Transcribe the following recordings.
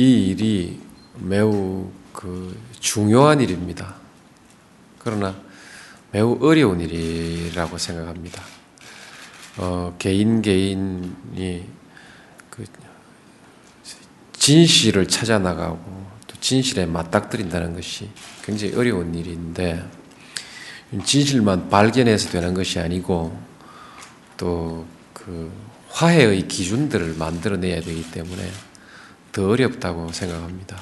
이 일이 매우 그 중요한 일입니다. 그러나 매우 어려운 일이라고 생각합니다. 어, 개인 개인이 그 진실을 찾아 나가고 또 진실에 맞닥뜨린다는 것이 굉장히 어려운 일인데 진실만 발견해서 되는 것이 아니고 또 그 화해의 기준들을 만들어내야 되기 때문에 더 어렵다고 생각합니다.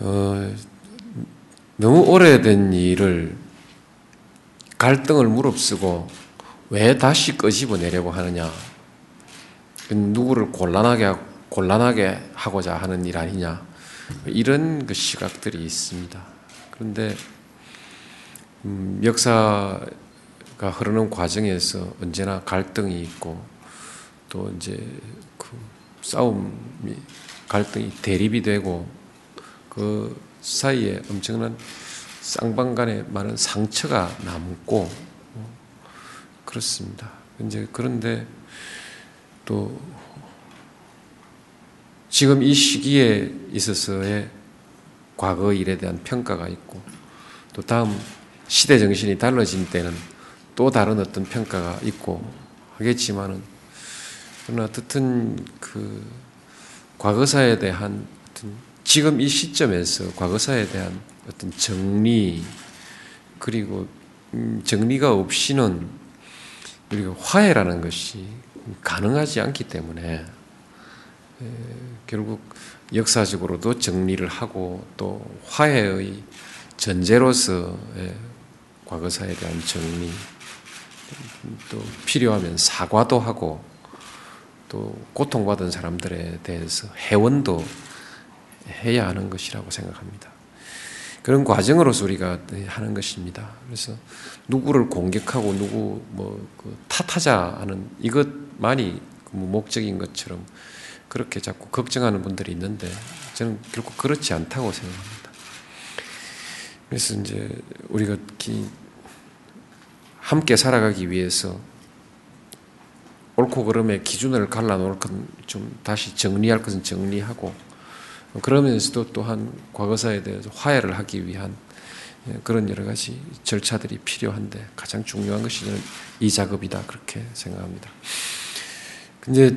어, 너무 오래된 일을 갈등을 무릅쓰고 왜 다시 끄집어내려고 하느냐? 누구를 곤란하게 곤란하게 하고자 하는 일 아니냐? 이런 그 시각들이 있습니다. 그런데 음, 역사가 흐르는 과정에서 언제나 갈등이 있고 또 이제 그 싸움이 갈등이 대립이 되고 그 사이에 엄청난 쌍방 간에 많은 상처가 남고 그렇습니다. 이제 그런데 또 지금 이 시기에 있어서의 과거 일에 대한 평가가 있고 또 다음 시대 정신이 달라진 때는 또 다른 어떤 평가가 있고 하겠지만은 그러나 어떻든 그 과거사에 대한 어떤 지금 이 시점에서 과거사에 대한 어떤 정리 그리고 음, 정리가 없이는 우리가 화해라는 것이 가능하지 않기 때문에 결국 역사적으로도 정리를 하고 또 화해의 전제로서의 과거사에 대한 정리 또 필요하면 사과도 하고 또 고통받은 사람들에 대해서 회원도 해야 하는 것이라고 생각합니다. 그런 과정으로서 우리가 하는 것입니다. 그래서 누구를 공격하고 누구 뭐그 탓하자 하는 이것만이 뭐 목적인 것처럼 그렇게 자꾸 걱정하는 분들이 있는데 저는 결국 그렇지 않다고 생각합니다. 그래서 이제 우리가 함께 살아가기 위해서 옳고 그름의 기준을 갈라놓을 건 좀 다시 정리할 것은 정리하고 그러면서도 또한 과거사에 대해서 화해를 하기 위한 예, 그런 여러 가지 절차들이 필요한데 가장 중요한 것이 이 작업이다 그렇게 생각합니다. 근데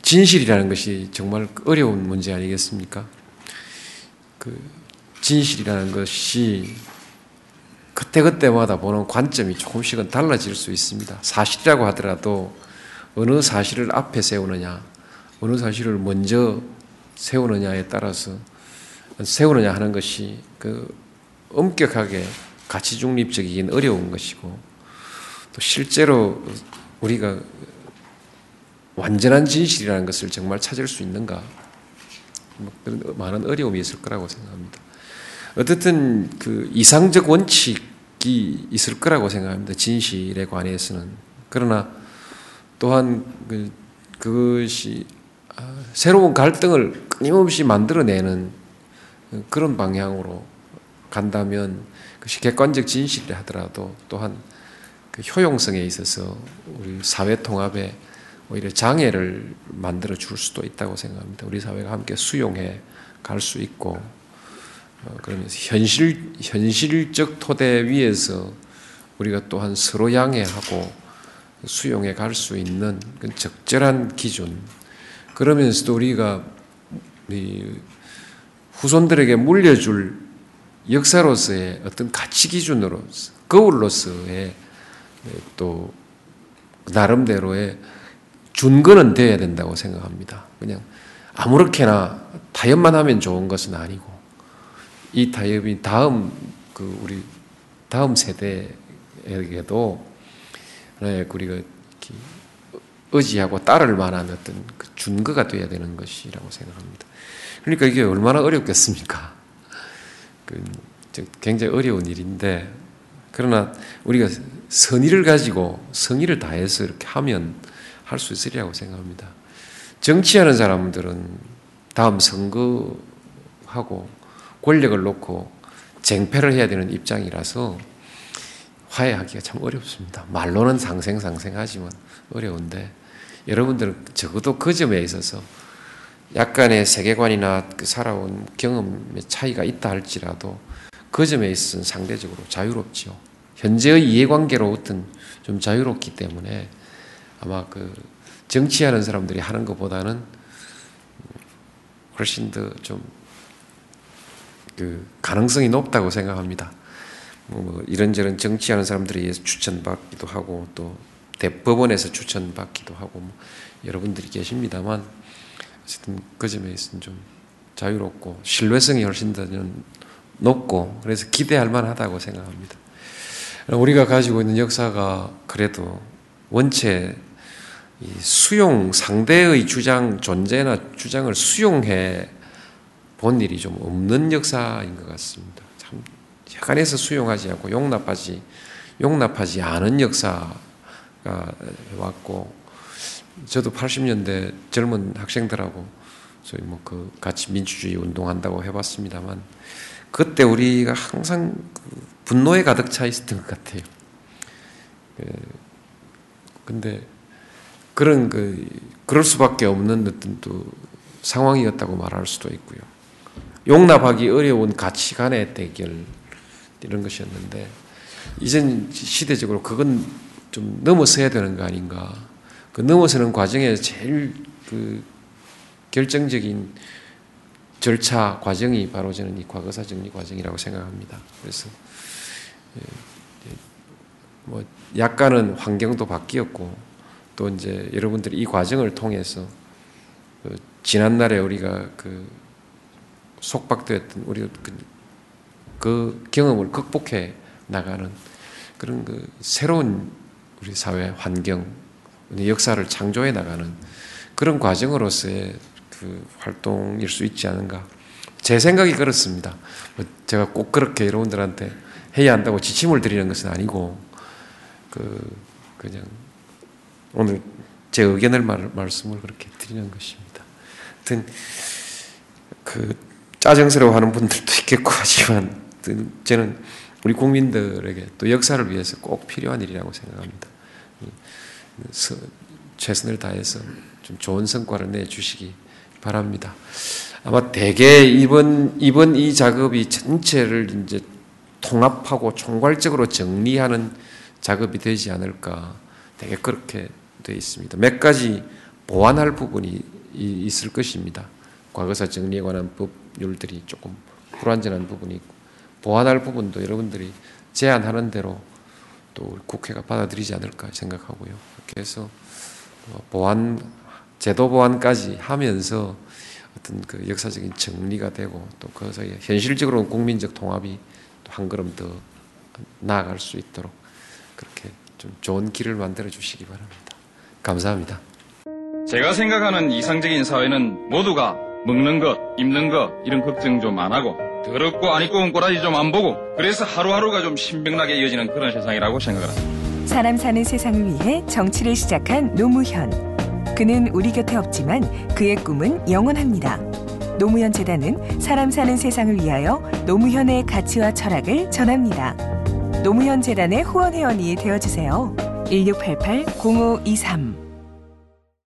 진실이라는 것이 정말 어려운 문제 아니겠습니까? 그 진실이라는 것이 그때그때마다 보는 관점이 조금씩은 달라질 수 있습니다. 사실이라고 하더라도 어느 사실을 앞에 세우느냐, 어느 사실을 먼저 세우느냐에 따라서 세우느냐 하는 것이 그 엄격하게 가치 중립적이긴 어려운 것이고 또 실제로 우리가 완전한 진실이라는 것을 정말 찾을 수 있는가 뭐 그런 많은 어려움이 있을 거라고 생각합니다. 어떻든 그 이상적 원칙이 있을 거라고 생각합니다. 진실에 관해서는 그러나 또한 그, 그것이 아, 새로운 갈등을 끊임없이 만들어내는 그런 방향으로 간다면 그것이 객관적 진실이 하더라도 또한 그 효용성에 있어서 우리 사회 통합에 오히려 장애를 만들어 줄 수도 있다고 생각합니다. 우리 사회가 함께 수용해 갈 수 있고 어, 그러면서 현실 현실적 토대 위에서 우리가 또한 서로 양해하고 수용해 갈 수 있는 적절한 기준. 그러면서도 우리가 후손들에게 물려줄 역사로서의 어떤 가치 기준으로 거울로서의 또 나름대로의 준거는 되어야 된다고 생각합니다. 그냥 아무렇게나 타협만 하면 좋은 것은 아니고 이 타협이 다음 그 우리 다음 세대에게도 네, 우리가 의지하고 따를 만한 어떤 그 준거가 돼야 되는 것이라고 생각합니다. 그러니까 이게 얼마나 어렵겠습니까? 그 굉장히 어려운 일인데 그러나 우리가 선의를 가지고 성의를 다해서 이렇게 하면 할 수 있으리라고 생각합니다. 정치하는 사람들은 다음 선거하고 권력을 놓고 쟁패를 해야 되는 입장이라서 화해하기가 참 어렵습니다. 말로는 상생상생하지만 어려운데 여러분들은 적어도 그 점에 있어서 약간의 세계관이나 그 살아온 경험의 차이가 있다 할지라도 그 점에 있어서는 상대적으로 자유롭지요. 현재의 이해관계로부터 좀 자유롭기 때문에 아마 그 정치하는 사람들이 하는 것보다는 훨씬 더 좀 그 가능성이 높다고 생각합니다. 뭐 이런저런 정치하는 사람들에 의해서 추천받기도 하고 또 대법원에서 추천받기도 하고 뭐 여러분들이 계십니다만 어쨌든 그 점에 있어서는 좀 자유롭고 신뢰성이 훨씬 더 높고 그래서 기대할 만하다고 생각합니다. 우리가 가지고 있는 역사가 그래도 원체 수용 상대의 주장 존재나 주장을 수용해 본 일이 좀 없는 역사인 것 같습니다. 참 약간에서 수용하지 않고 용납하지 용납하지 않은 역사가 왔고 저도 80년대 젊은 학생들하고 저희 뭐그 같이 민주주의 운동한다고 해봤습니다만 그때 우리가 항상 그 분노에 가득 차 있었던 것 같아요. 그, 근데 그런 그 그럴 수밖에 없는 어떤 또 상황이었다고 말할 수도 있고요. 용납하기 어려운 가치관의 대결 이런 것이었는데 이젠 시대적으로 그건 좀 넘어서야 되는 거 아닌가. 그 넘어서는 과정에 제일 그 결정적인 절차 과정이 바로 저는 이 과거사 정리 과정이라고 생각합니다. 그래서 예, 예, 뭐 약간은 환경도 바뀌었고 또 이제 여러분들이 이 과정을 통해서 그 지난 날에 우리가 그 속박되었던 우리 그, 그 경험을 극복해 나가는 그런 그 새로운 우리 사회 환경, 역사를 창조해 나가는 그런 과정으로서의 그 활동일 수 있지 않은가. 제 생각이 그렇습니다. 뭐 제가 꼭 그렇게 여러분들한테 해야 한다고 지침을 드리는 것은 아니고, 그, 그냥 오늘 제 의견을 말, 말씀을 그렇게 드리는 것입니다. 하여튼, 그, 짜증스러워 하는 분들도 있겠고 하지만, 저는 우리 국민들에게 또 역사를 위해서 꼭 필요한 일이라고 생각합니다. 최선을 다해서 좀 좋은 성과를 내주시기 바랍니다. 아마 대개 이번, 이번 이 작업이 전체를 이제 통합하고 총괄적으로 정리하는 작업이 되지 않을까. 되게 그렇게 되어 있습니다. 몇 가지 보완할 부분이 있을 것입니다. 과거사 정리에 관한 법률들이 조금 불완전한 부분이 있고, 보완할 부분도 여러분들이 제안하는 대로 또 국회가 받아들이지 않을까 생각하고요. 그래서 뭐 보완 제도 보완까지 하면서 어떤 그 역사적인 정리가 되고 또 그것에 현실적으로 국민적 통합이 한 걸음 더 나아갈 수 있도록 그렇게 좀 좋은 길을 만들어 주시기 바랍니다. 감사합니다. 제가 생각하는 이상적인 사회는 모두가 먹는 것, 입는 것 이런 걱정 좀 안 하고 더럽고 안 입고 온 꼬라지 좀 안 보고 그래서 하루하루가 좀 신명나게 이어지는 그런 세상이라고 생각을 합니다. 사람 사는 세상을 위해 정치를 시작한 노무현. 그는 우리 곁에 없지만 그의 꿈은 영원합니다. 노무현 재단은 사람 사는 세상을 위하여 노무현의 가치와 철학을 전합니다. 노무현 재단의 후원 회원이 되어 주세요. 1688 0523